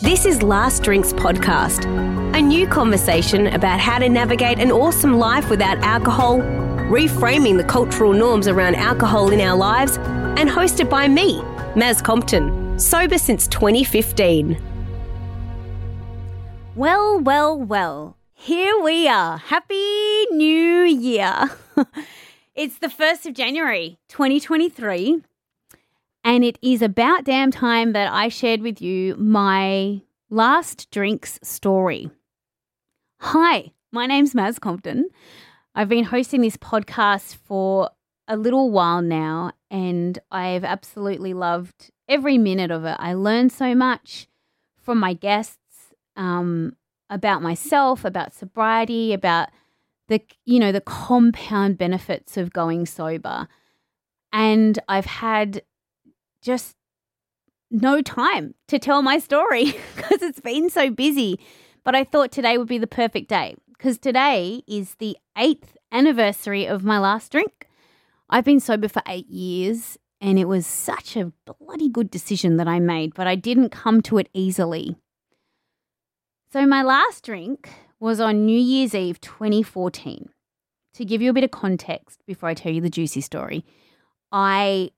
This is Last Drinks Podcast, a new conversation about how to navigate an awesome life without alcohol, reframing the cultural norms around alcohol in our lives, and hosted by me, Maz Compton, sober since 2015. Well, well, well. Here we are. Happy New Year. it's the 1st of January, 2023. And it is about damn time that I shared with you my last drinks story. Hi, my name's Maz Compton. I've been hosting this podcast for a little while now, and I've absolutely loved every minute of it. I learned so much from my guests um, about myself, about sobriety, about the you know the compound benefits of going sober, and I've had just no time to tell my story because it's been so busy. But I thought today would be the perfect day because today is the eighth anniversary of my last drink. I've been sober for eight years and it was such a bloody good decision that I made, but I didn't come to it easily. So, my last drink was on New Year's Eve 2014. To give you a bit of context before I tell you the juicy story, I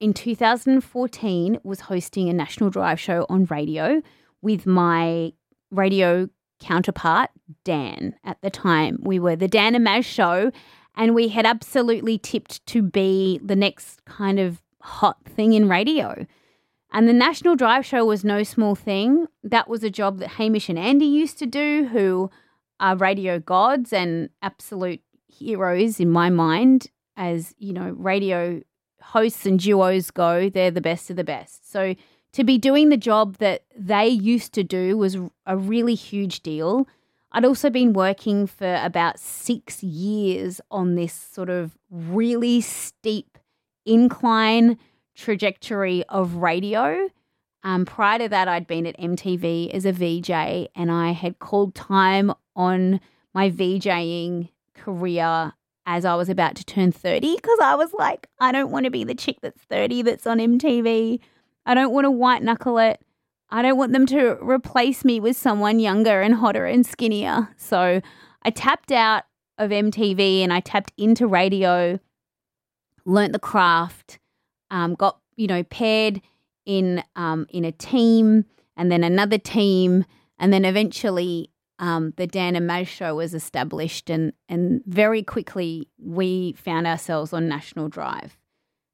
in 2014 was hosting a national drive show on radio with my radio counterpart Dan at the time. We were the Dan and Maz show and we had absolutely tipped to be the next kind of hot thing in radio. And the National Drive Show was no small thing. That was a job that Hamish and Andy used to do, who are radio gods and absolute heroes in my mind as, you know, radio hosts and duos go, they're the best of the best. So to be doing the job that they used to do was a really huge deal. I'd also been working for about six years on this sort of really steep incline trajectory of radio. Um, prior to that, I'd been at MTV as a VJ and I had called time on my VJing career as I was about to turn 30 because I was like, I don't want to be the chick that's 30 that's on MTV. I don't want to white knuckle it. I don't want them to replace me with someone younger and hotter and skinnier. So I tapped out of MTV and I tapped into radio, learnt the craft, um, got, you know, paired in um, in a team and then another team. And then eventually um, the Dan and Maz show was established, and and very quickly we found ourselves on National Drive,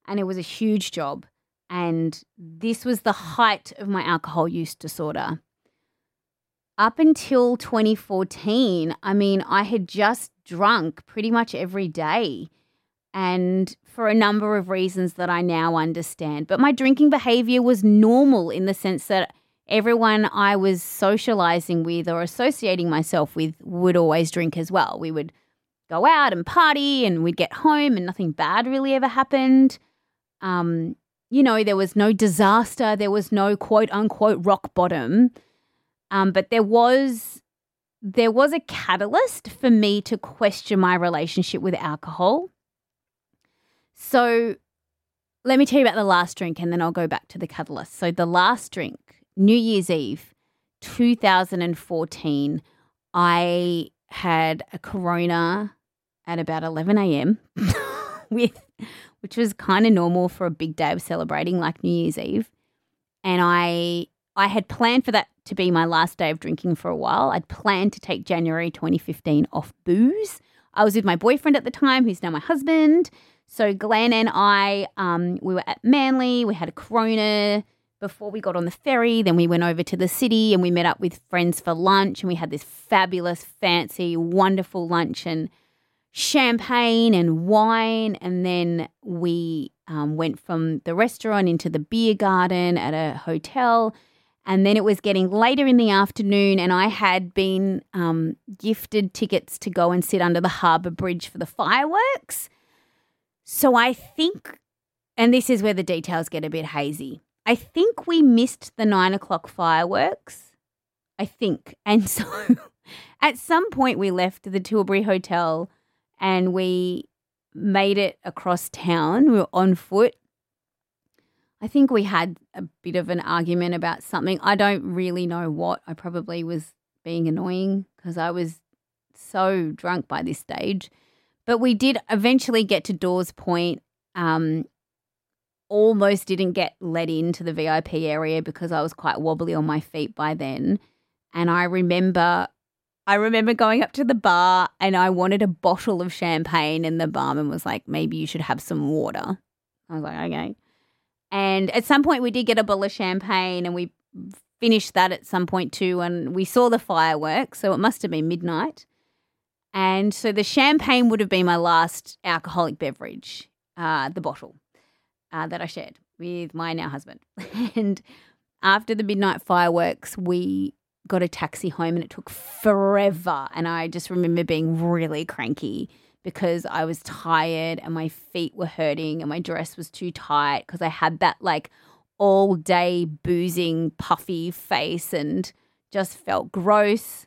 and it was a huge job. And this was the height of my alcohol use disorder. Up until 2014, I mean, I had just drunk pretty much every day, and for a number of reasons that I now understand. But my drinking behavior was normal in the sense that everyone I was socializing with or associating myself with would always drink as well. We would go out and party and we'd get home and nothing bad really ever happened. Um, you know, there was no disaster, there was no quote unquote rock bottom. Um, but there was there was a catalyst for me to question my relationship with alcohol. So let me tell you about the last drink and then I'll go back to the catalyst. So the last drink New Year's Eve 2014, I had a Corona at about 11 a.m. with which was kind of normal for a big day of celebrating like New Year's Eve. And I I had planned for that to be my last day of drinking for a while. I'd planned to take January 2015 off booze. I was with my boyfriend at the time, who's now my husband. So Glenn and I, um, we were at Manly. We had a Corona before we got on the ferry. Then we went over to the city and we met up with friends for lunch and we had this fabulous, fancy, wonderful lunch and champagne and wine. And then we um, went from the restaurant into the beer garden at a hotel. And then it was getting later in the afternoon, and I had been um, gifted tickets to go and sit under the harbour bridge for the fireworks. So I think, and this is where the details get a bit hazy. I think we missed the nine o'clock fireworks. I think. And so at some point, we left the Tilbury Hotel and we made it across town. We were on foot. I think we had a bit of an argument about something. I don't really know what. I probably was being annoying because I was so drunk by this stage. But we did eventually get to Dawes Point. Um, almost didn't get let into the VIP area because I was quite wobbly on my feet by then. And I remember I remember going up to the bar and I wanted a bottle of champagne and the barman was like, maybe you should have some water. I was like, okay. And at some point we did get a bottle of champagne and we finished that at some point too and we saw the fireworks, so it must have been midnight. And so the champagne would have been my last alcoholic beverage, uh, the bottle uh, that I shared with my now husband. and after the midnight fireworks, we got a taxi home and it took forever. And I just remember being really cranky because I was tired and my feet were hurting and my dress was too tight because I had that like all day boozing, puffy face and just felt gross.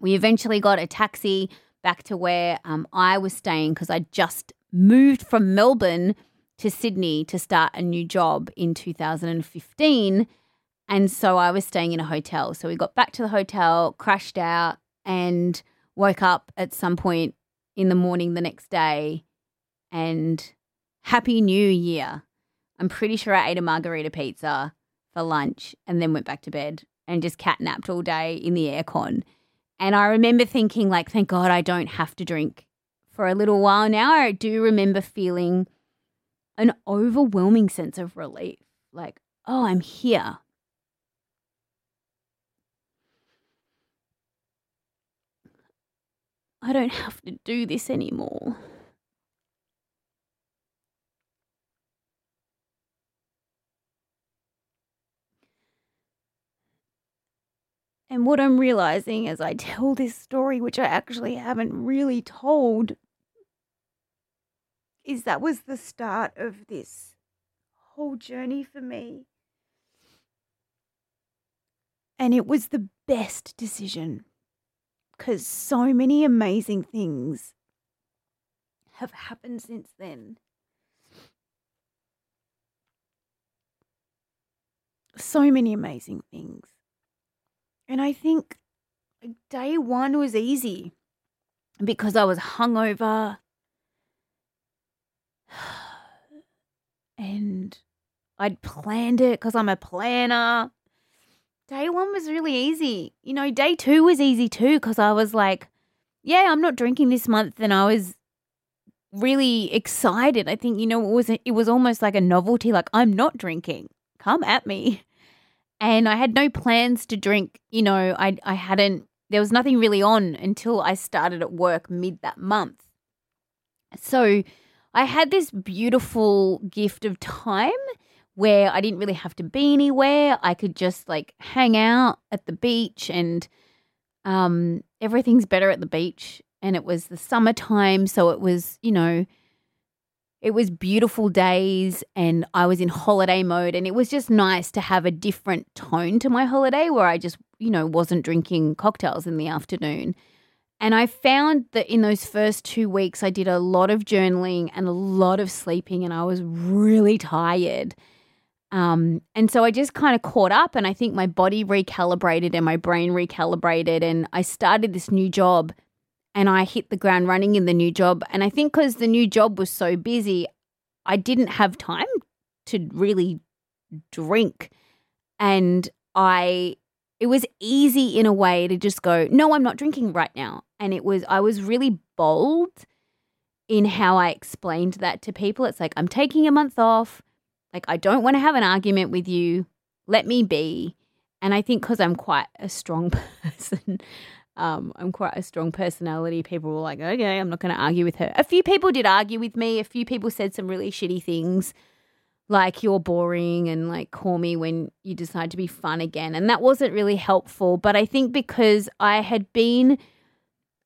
We eventually got a taxi back to where um, I was staying because I just moved from Melbourne to Sydney to start a new job in 2015. And so I was staying in a hotel. So we got back to the hotel, crashed out, and woke up at some point in the morning the next day. And Happy New Year. I'm pretty sure I ate a margarita pizza for lunch and then went back to bed and just catnapped all day in the aircon. And I remember thinking, like, thank God I don't have to drink for a little while now. I do remember feeling an overwhelming sense of relief. Like, oh, I'm here. I don't have to do this anymore. And what I'm realizing as I tell this story, which I actually haven't really told, is that was the start of this whole journey for me. And it was the best decision because so many amazing things have happened since then. So many amazing things. And I think day one was easy because I was hungover and I'd planned it because I'm a planner. Day one was really easy. You know, day two was easy too because I was like, yeah, I'm not drinking this month. And I was really excited. I think, you know, it was, it was almost like a novelty. Like, I'm not drinking. Come at me and I had no plans to drink. You know, I I hadn't. There was nothing really on until I started at work mid that month. So I had this beautiful gift of time where I didn't really have to be anywhere. I could just like hang out at the beach and um, everything's better at the beach. And it was the summertime. So it was, you know, it was beautiful days and I was in holiday mode and it was just nice to have a different tone to my holiday where I just, you know, wasn't drinking cocktails in the afternoon. And I found that in those first two weeks, I did a lot of journaling and a lot of sleeping, and I was really tired. Um, and so I just kind of caught up, and I think my body recalibrated and my brain recalibrated. And I started this new job and I hit the ground running in the new job. And I think because the new job was so busy, I didn't have time to really drink. And I, it was easy in a way to just go, no, I'm not drinking right now. And it was, I was really bold in how I explained that to people. It's like, I'm taking a month off. Like, I don't want to have an argument with you. Let me be. And I think because I'm quite a strong person, Um, I'm quite a strong personality. People were like, okay, I'm not going to argue with her. A few people did argue with me. A few people said some really shitty things, like you're boring and like call me when you decide to be fun again. And that wasn't really helpful. But I think because I had been,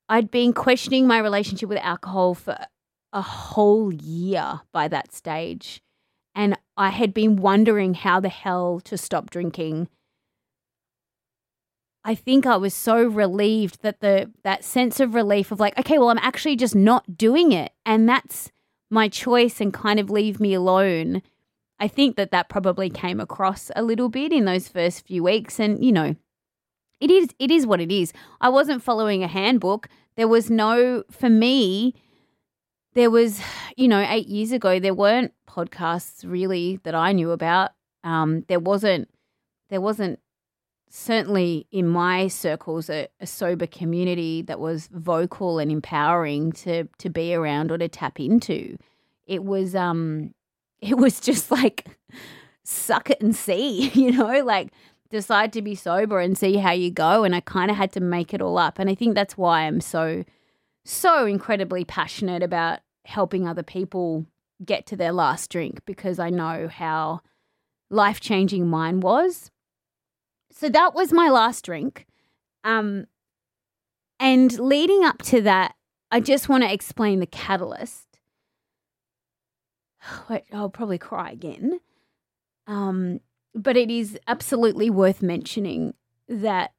I'd been questioning my relationship with alcohol for a whole year by that stage. And I had been wondering how the hell to stop drinking I think I was so relieved that the that sense of relief of like, okay, well, I'm actually just not doing it, and that's my choice, and kind of leave me alone. I think that that probably came across a little bit in those first few weeks, and you know, it is it is what it is. I wasn't following a handbook. There was no for me. There was, you know, eight years ago, there weren't podcasts really that I knew about. Um, there wasn't there wasn't certainly in my circles a, a, sober community that was vocal and empowering to to be around or to tap into it was um it was just like suck it and see you know like decide to be sober and see how you go and i kind of had to make it all up and i think that's why i'm so so incredibly passionate about helping other people get to their last drink because i know how life changing mine was so that was my last drink. Um, and leading up to that, I just want to explain the catalyst. I'll probably cry again. Um, but it is absolutely worth mentioning that.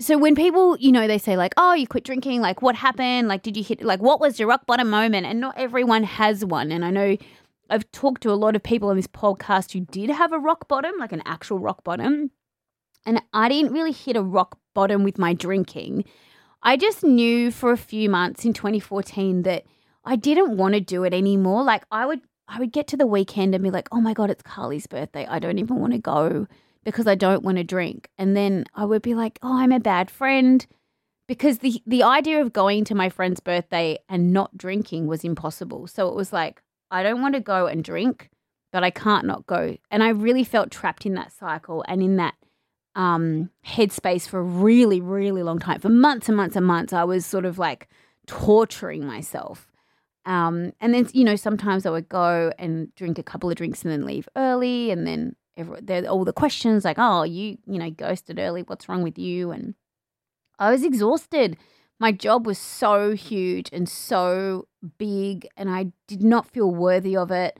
So when people, you know, they say like, "Oh, you quit drinking. Like, what happened? Like, did you hit? Like, what was your rock bottom moment?" And not everyone has one. And I know I've talked to a lot of people on this podcast who did have a rock bottom, like an actual rock bottom. And I didn't really hit a rock bottom with my drinking. I just knew for a few months in 2014 that I didn't want to do it anymore. Like I would I would get to the weekend and be like, "Oh my god, it's Carly's birthday. I don't even want to go because I don't want to drink." And then I would be like, "Oh, I'm a bad friend." Because the the idea of going to my friend's birthday and not drinking was impossible. So it was like, I don't want to go and drink, but I can't not go. And I really felt trapped in that cycle and in that um, headspace for a really, really long time. For months and months and months, I was sort of like torturing myself. Um, and then, you know, sometimes I would go and drink a couple of drinks and then leave early. And then there all the questions like, oh, you, you know, ghosted early. What's wrong with you? And I was exhausted. My job was so huge and so big, and I did not feel worthy of it.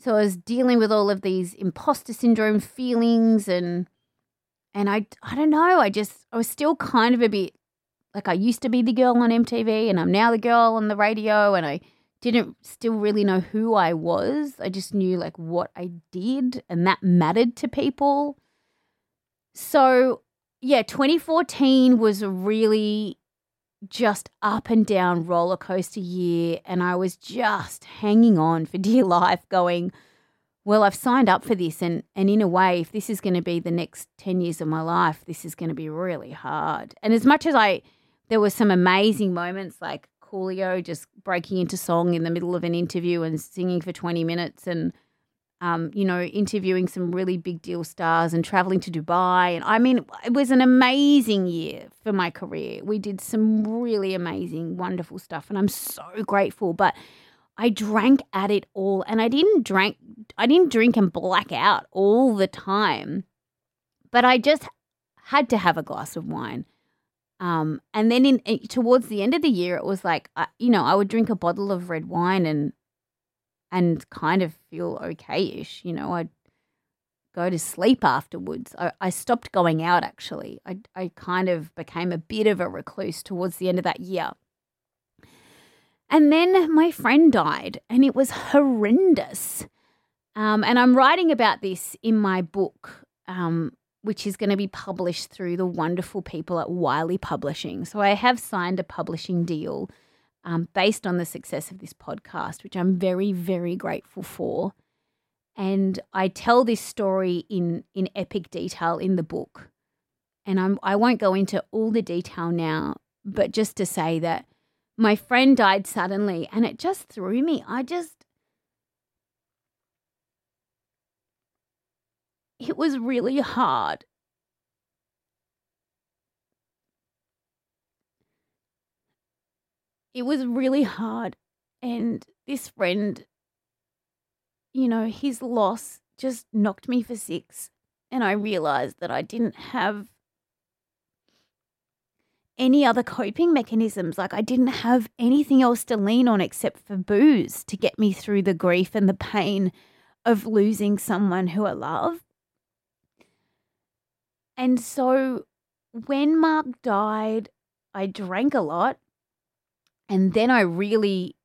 So I was dealing with all of these imposter syndrome feelings and and I, I don't know, I just, I was still kind of a bit like I used to be the girl on MTV and I'm now the girl on the radio and I didn't still really know who I was. I just knew like what I did and that mattered to people. So, yeah, 2014 was a really just up and down roller coaster year and I was just hanging on for dear life going well, I've signed up for this, and, and in a way, if this is going to be the next 10 years of my life, this is going to be really hard. And as much as I, there were some amazing moments like Coolio just breaking into song in the middle of an interview and singing for 20 minutes, and, um, you know, interviewing some really big deal stars and traveling to Dubai. And I mean, it was an amazing year for my career. We did some really amazing, wonderful stuff, and I'm so grateful. But I drank at it all and I didn't drink I didn't drink and black out all the time. But I just had to have a glass of wine. Um, and then in, towards the end of the year, it was like uh, you know I would drink a bottle of red wine and and kind of feel okay-ish. You know, I'd go to sleep afterwards. I, I stopped going out actually. I I kind of became a bit of a recluse towards the end of that year. And then my friend died, and it was horrendous. Um, and I'm writing about this in my book, um, which is going to be published through the wonderful people at Wiley Publishing. So I have signed a publishing deal um, based on the success of this podcast, which I'm very, very grateful for. And I tell this story in in epic detail in the book. And I'm I won't go into all the detail now, but just to say that my friend died suddenly and it just threw me. I just, it was really hard. it was really hard. And this friend, you know, his loss just knocked me for six. And I realized that I didn't have any other coping mechanisms. Like I didn't have anything else to lean on except for booze to get me through the grief and the pain of losing someone who I love. And so when Mark died, I drank a lot. And then I really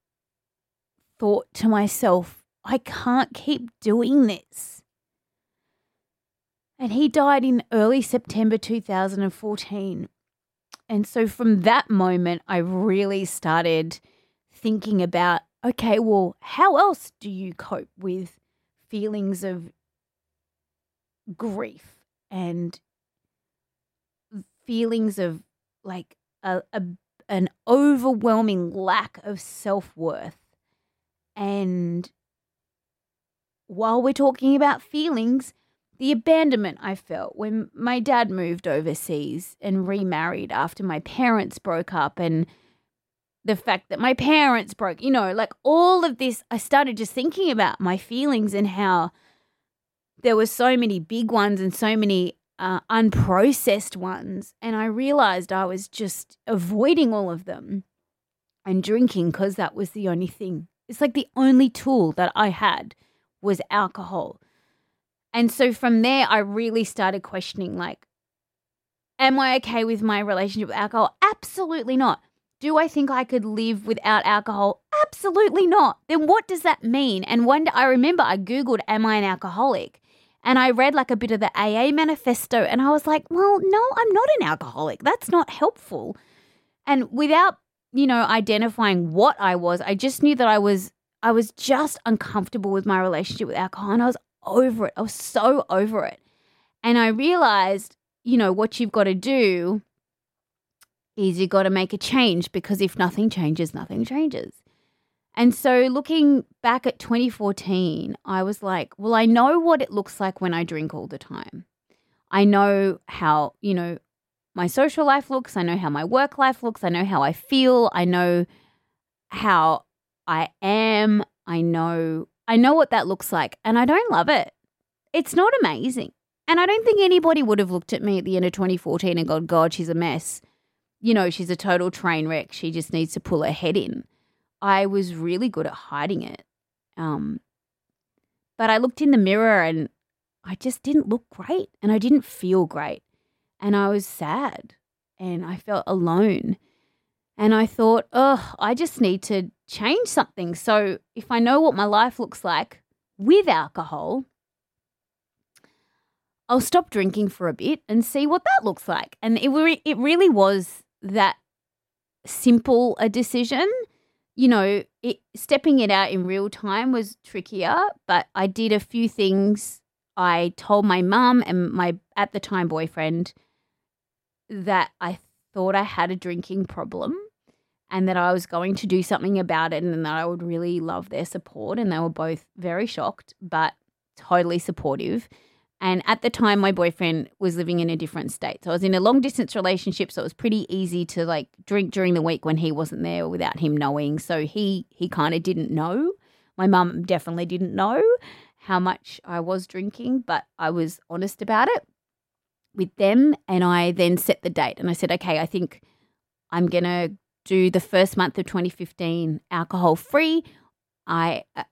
thought to myself, I can't keep doing this. And he died in early September 2014. And so from that moment, I really started thinking about okay, well, how else do you cope with feelings of grief and feelings of like a, a an overwhelming lack of self-worth. And while we're talking about feelings the abandonment I felt when my dad moved overseas and remarried after my parents broke up, and the fact that my parents broke, you know, like all of this, I started just thinking about my feelings and how there were so many big ones and so many uh, unprocessed ones. And I realized I was just avoiding all of them and drinking because that was the only thing. It's like the only tool that I had was alcohol. And so from there, I really started questioning like, am I okay with my relationship with alcohol? Absolutely not. Do I think I could live without alcohol? Absolutely not. Then what does that mean? And one day I remember I Googled, Am I an alcoholic? And I read like a bit of the AA manifesto and I was like, Well, no, I'm not an alcoholic. That's not helpful. And without, you know, identifying what I was, I just knew that I was I was just uncomfortable with my relationship with alcohol and I was over it. I was so over it. And I realized, you know, what you've got to do is you've got to make a change because if nothing changes, nothing changes. And so looking back at 2014, I was like, well, I know what it looks like when I drink all the time. I know how, you know, my social life looks. I know how my work life looks. I know how I feel. I know how I am. I know I know what that looks like and I don't love it. It's not amazing. And I don't think anybody would have looked at me at the end of 2014 and gone, God, she's a mess. You know, she's a total train wreck. She just needs to pull her head in. I was really good at hiding it. Um, but I looked in the mirror and I just didn't look great and I didn't feel great. And I was sad and I felt alone. And I thought, oh, I just need to change something. So if I know what my life looks like with alcohol, I'll stop drinking for a bit and see what that looks like. And it re- it really was that simple a decision. You know, it, stepping it out in real time was trickier, but I did a few things. I told my mum and my at the time boyfriend that I thought I had a drinking problem and that I was going to do something about it and that I would really love their support. And they were both very shocked, but totally supportive. And at the time, my boyfriend was living in a different state. So I was in a long distance relationship. So it was pretty easy to like drink during the week when he wasn't there without him knowing. So he, he kind of didn't know. My mum definitely didn't know how much I was drinking, but I was honest about it with them. And I then set the date and I said, okay, I think I'm going to do the first month of 2015 alcohol free. I uh,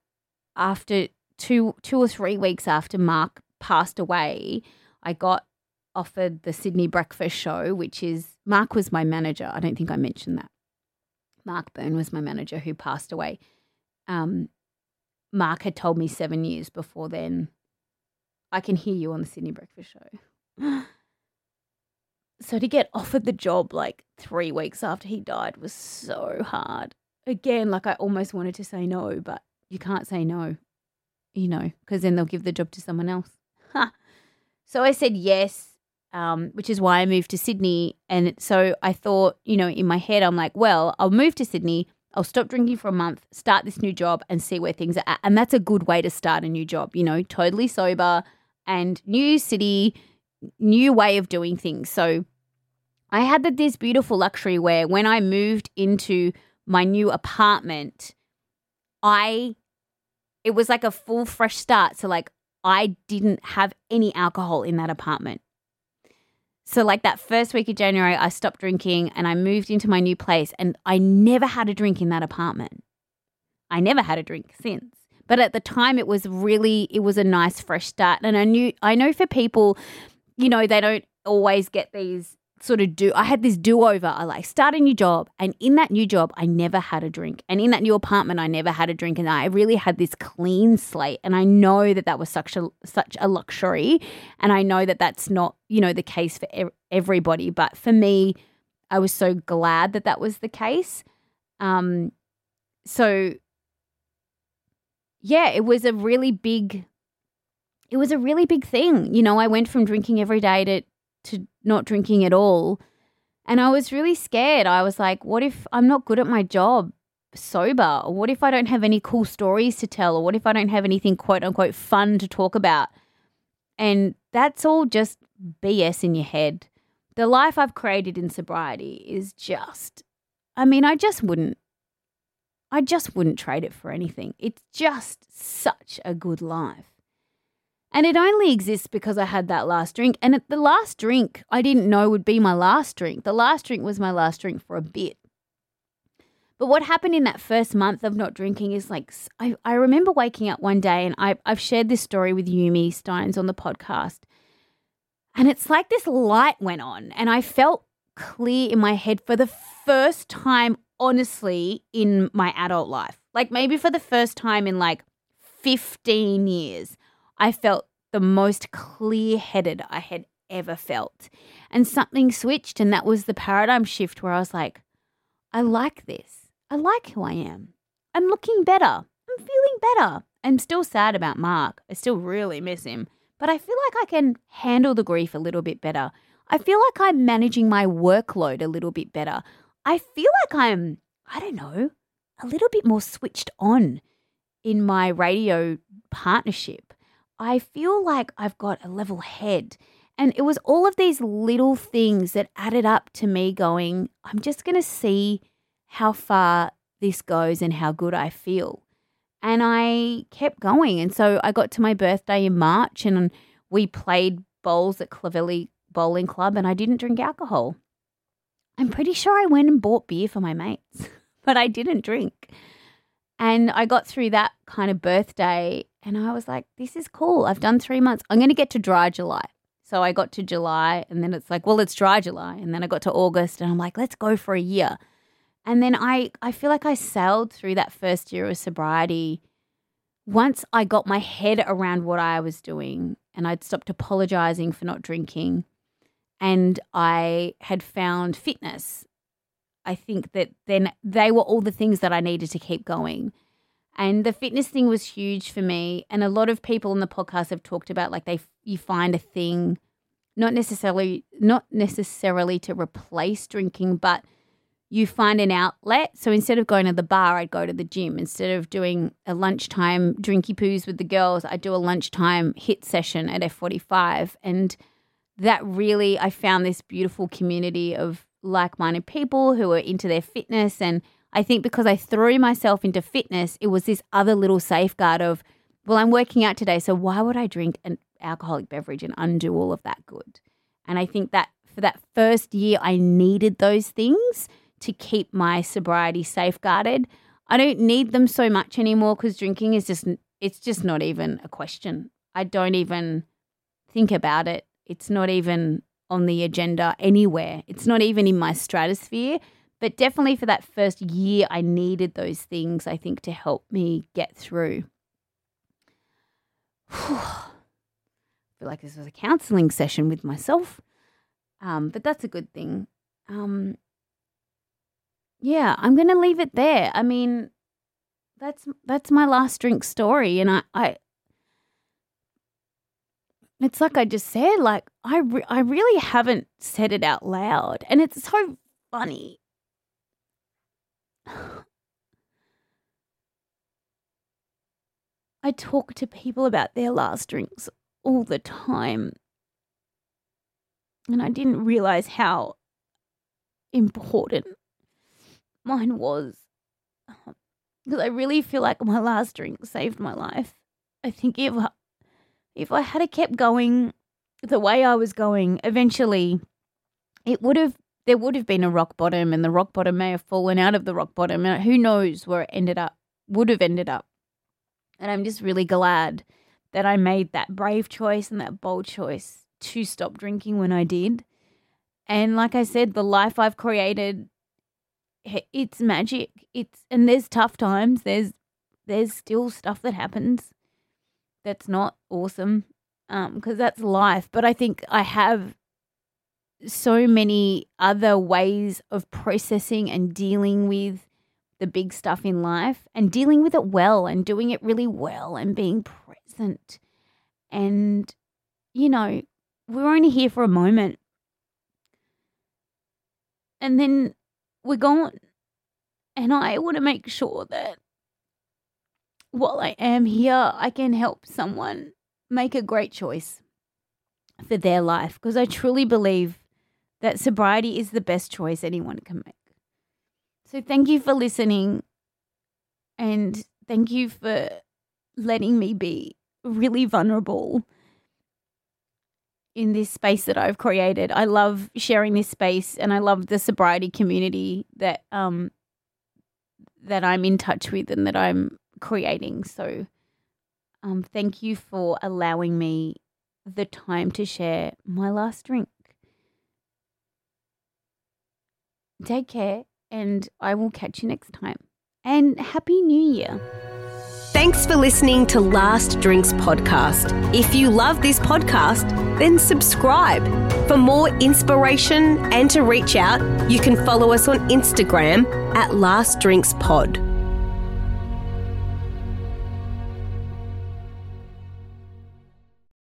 after two two or three weeks after Mark passed away, I got offered the Sydney Breakfast Show, which is Mark was my manager. I don't think I mentioned that. Mark Byrne was my manager who passed away. Um, Mark had told me seven years before then, I can hear you on the Sydney Breakfast Show. so to get offered the job like three weeks after he died was so hard. Again, like I almost wanted to say no, but you can't say no, you know, because then they'll give the job to someone else. so I said yes, um, which is why I moved to Sydney. And so I thought, you know, in my head, I'm like, well, I'll move to Sydney. I'll stop drinking for a month, start this new job, and see where things are at. And that's a good way to start a new job, you know, totally sober and new city, new way of doing things. So I had this beautiful luxury where when I moved into my new apartment, I it was like a full fresh start. So like I didn't have any alcohol in that apartment. So like that first week of January, I stopped drinking and I moved into my new place and I never had a drink in that apartment. I never had a drink since. But at the time it was really it was a nice fresh start and I knew I know for people you know they don't always get these sort of do I had this do over. I like start a new job and in that new job I never had a drink. And in that new apartment I never had a drink and I really had this clean slate and I know that that was such a such a luxury and I know that that's not, you know, the case for everybody, but for me I was so glad that that was the case. Um so yeah, it was a really big it was a really big thing. You know, I went from drinking every day to to not drinking at all. And I was really scared. I was like, what if I'm not good at my job sober? What if I don't have any cool stories to tell? Or what if I don't have anything quote unquote fun to talk about? And that's all just BS in your head. The life I've created in sobriety is just, I mean, I just wouldn't, I just wouldn't trade it for anything. It's just such a good life. And it only exists because I had that last drink. And the last drink I didn't know would be my last drink. The last drink was my last drink for a bit. But what happened in that first month of not drinking is like, I, I remember waking up one day and I, I've shared this story with Yumi Stynes on the podcast. And it's like this light went on and I felt clear in my head for the first time, honestly, in my adult life. Like maybe for the first time in like 15 years. I felt the most clear headed I had ever felt. And something switched, and that was the paradigm shift where I was like, I like this. I like who I am. I'm looking better. I'm feeling better. I'm still sad about Mark. I still really miss him, but I feel like I can handle the grief a little bit better. I feel like I'm managing my workload a little bit better. I feel like I'm, I don't know, a little bit more switched on in my radio partnership. I feel like I've got a level head. And it was all of these little things that added up to me going, I'm just going to see how far this goes and how good I feel. And I kept going. And so I got to my birthday in March and we played bowls at Clovelly Bowling Club and I didn't drink alcohol. I'm pretty sure I went and bought beer for my mates, but I didn't drink. And I got through that kind of birthday and I was like, this is cool. I've done three months. I'm going to get to dry July. So I got to July and then it's like, well, it's dry July. And then I got to August and I'm like, let's go for a year. And then I, I feel like I sailed through that first year of sobriety. Once I got my head around what I was doing and I'd stopped apologizing for not drinking and I had found fitness, I think that then they were all the things that I needed to keep going. And the fitness thing was huge for me. And a lot of people in the podcast have talked about like they you find a thing, not necessarily not necessarily to replace drinking, but you find an outlet. So instead of going to the bar, I'd go to the gym. Instead of doing a lunchtime drinky poos with the girls, I'd do a lunchtime HIIT session at F45. And that really, I found this beautiful community of like minded people who are into their fitness and I think because I threw myself into fitness, it was this other little safeguard of, well, I'm working out today, so why would I drink an alcoholic beverage and undo all of that good? And I think that for that first year, I needed those things to keep my sobriety safeguarded. I don't need them so much anymore because drinking is just, it's just not even a question. I don't even think about it. It's not even on the agenda anywhere. It's not even in my stratosphere. But definitely for that first year, I needed those things, I think, to help me get through. I feel like this was a counseling session with myself. Um, but that's a good thing. Um, yeah, I'm going to leave it there. I mean, that's that's my last drink story, and I, I it's like I just said, like I, re- I really haven't said it out loud, and it's so funny I talk to people about their last drinks all the time. And I didn't realize how important mine was um, because I really feel like my last drink saved my life. I think if I, if I had kept going the way I was going, eventually it would have there would have been a rock bottom, and the rock bottom may have fallen out of the rock bottom, and who knows where it ended up would have ended up. And I'm just really glad that I made that brave choice and that bold choice to stop drinking when I did. And like I said, the life I've created it's magic. It's and there's tough times. There's there's still stuff that happens that's not awesome um because that's life, but I think I have so many other ways of processing and dealing with the big stuff in life and dealing with it well and doing it really well and being present. And, you know, we're only here for a moment. And then we're gone. And I want to make sure that while I am here, I can help someone make a great choice for their life because I truly believe that sobriety is the best choice anyone can make. So thank you for listening and thank you for letting me be really vulnerable in this space that I've created. I love sharing this space and I love the sobriety community that um that I'm in touch with and that I'm creating. So um thank you for allowing me the time to share my last drink. Take care, and I will catch you next time. And Happy New Year. Thanks for listening to Last Drinks Podcast. If you love this podcast, then subscribe. For more inspiration and to reach out, you can follow us on Instagram at Last Drinks Pod.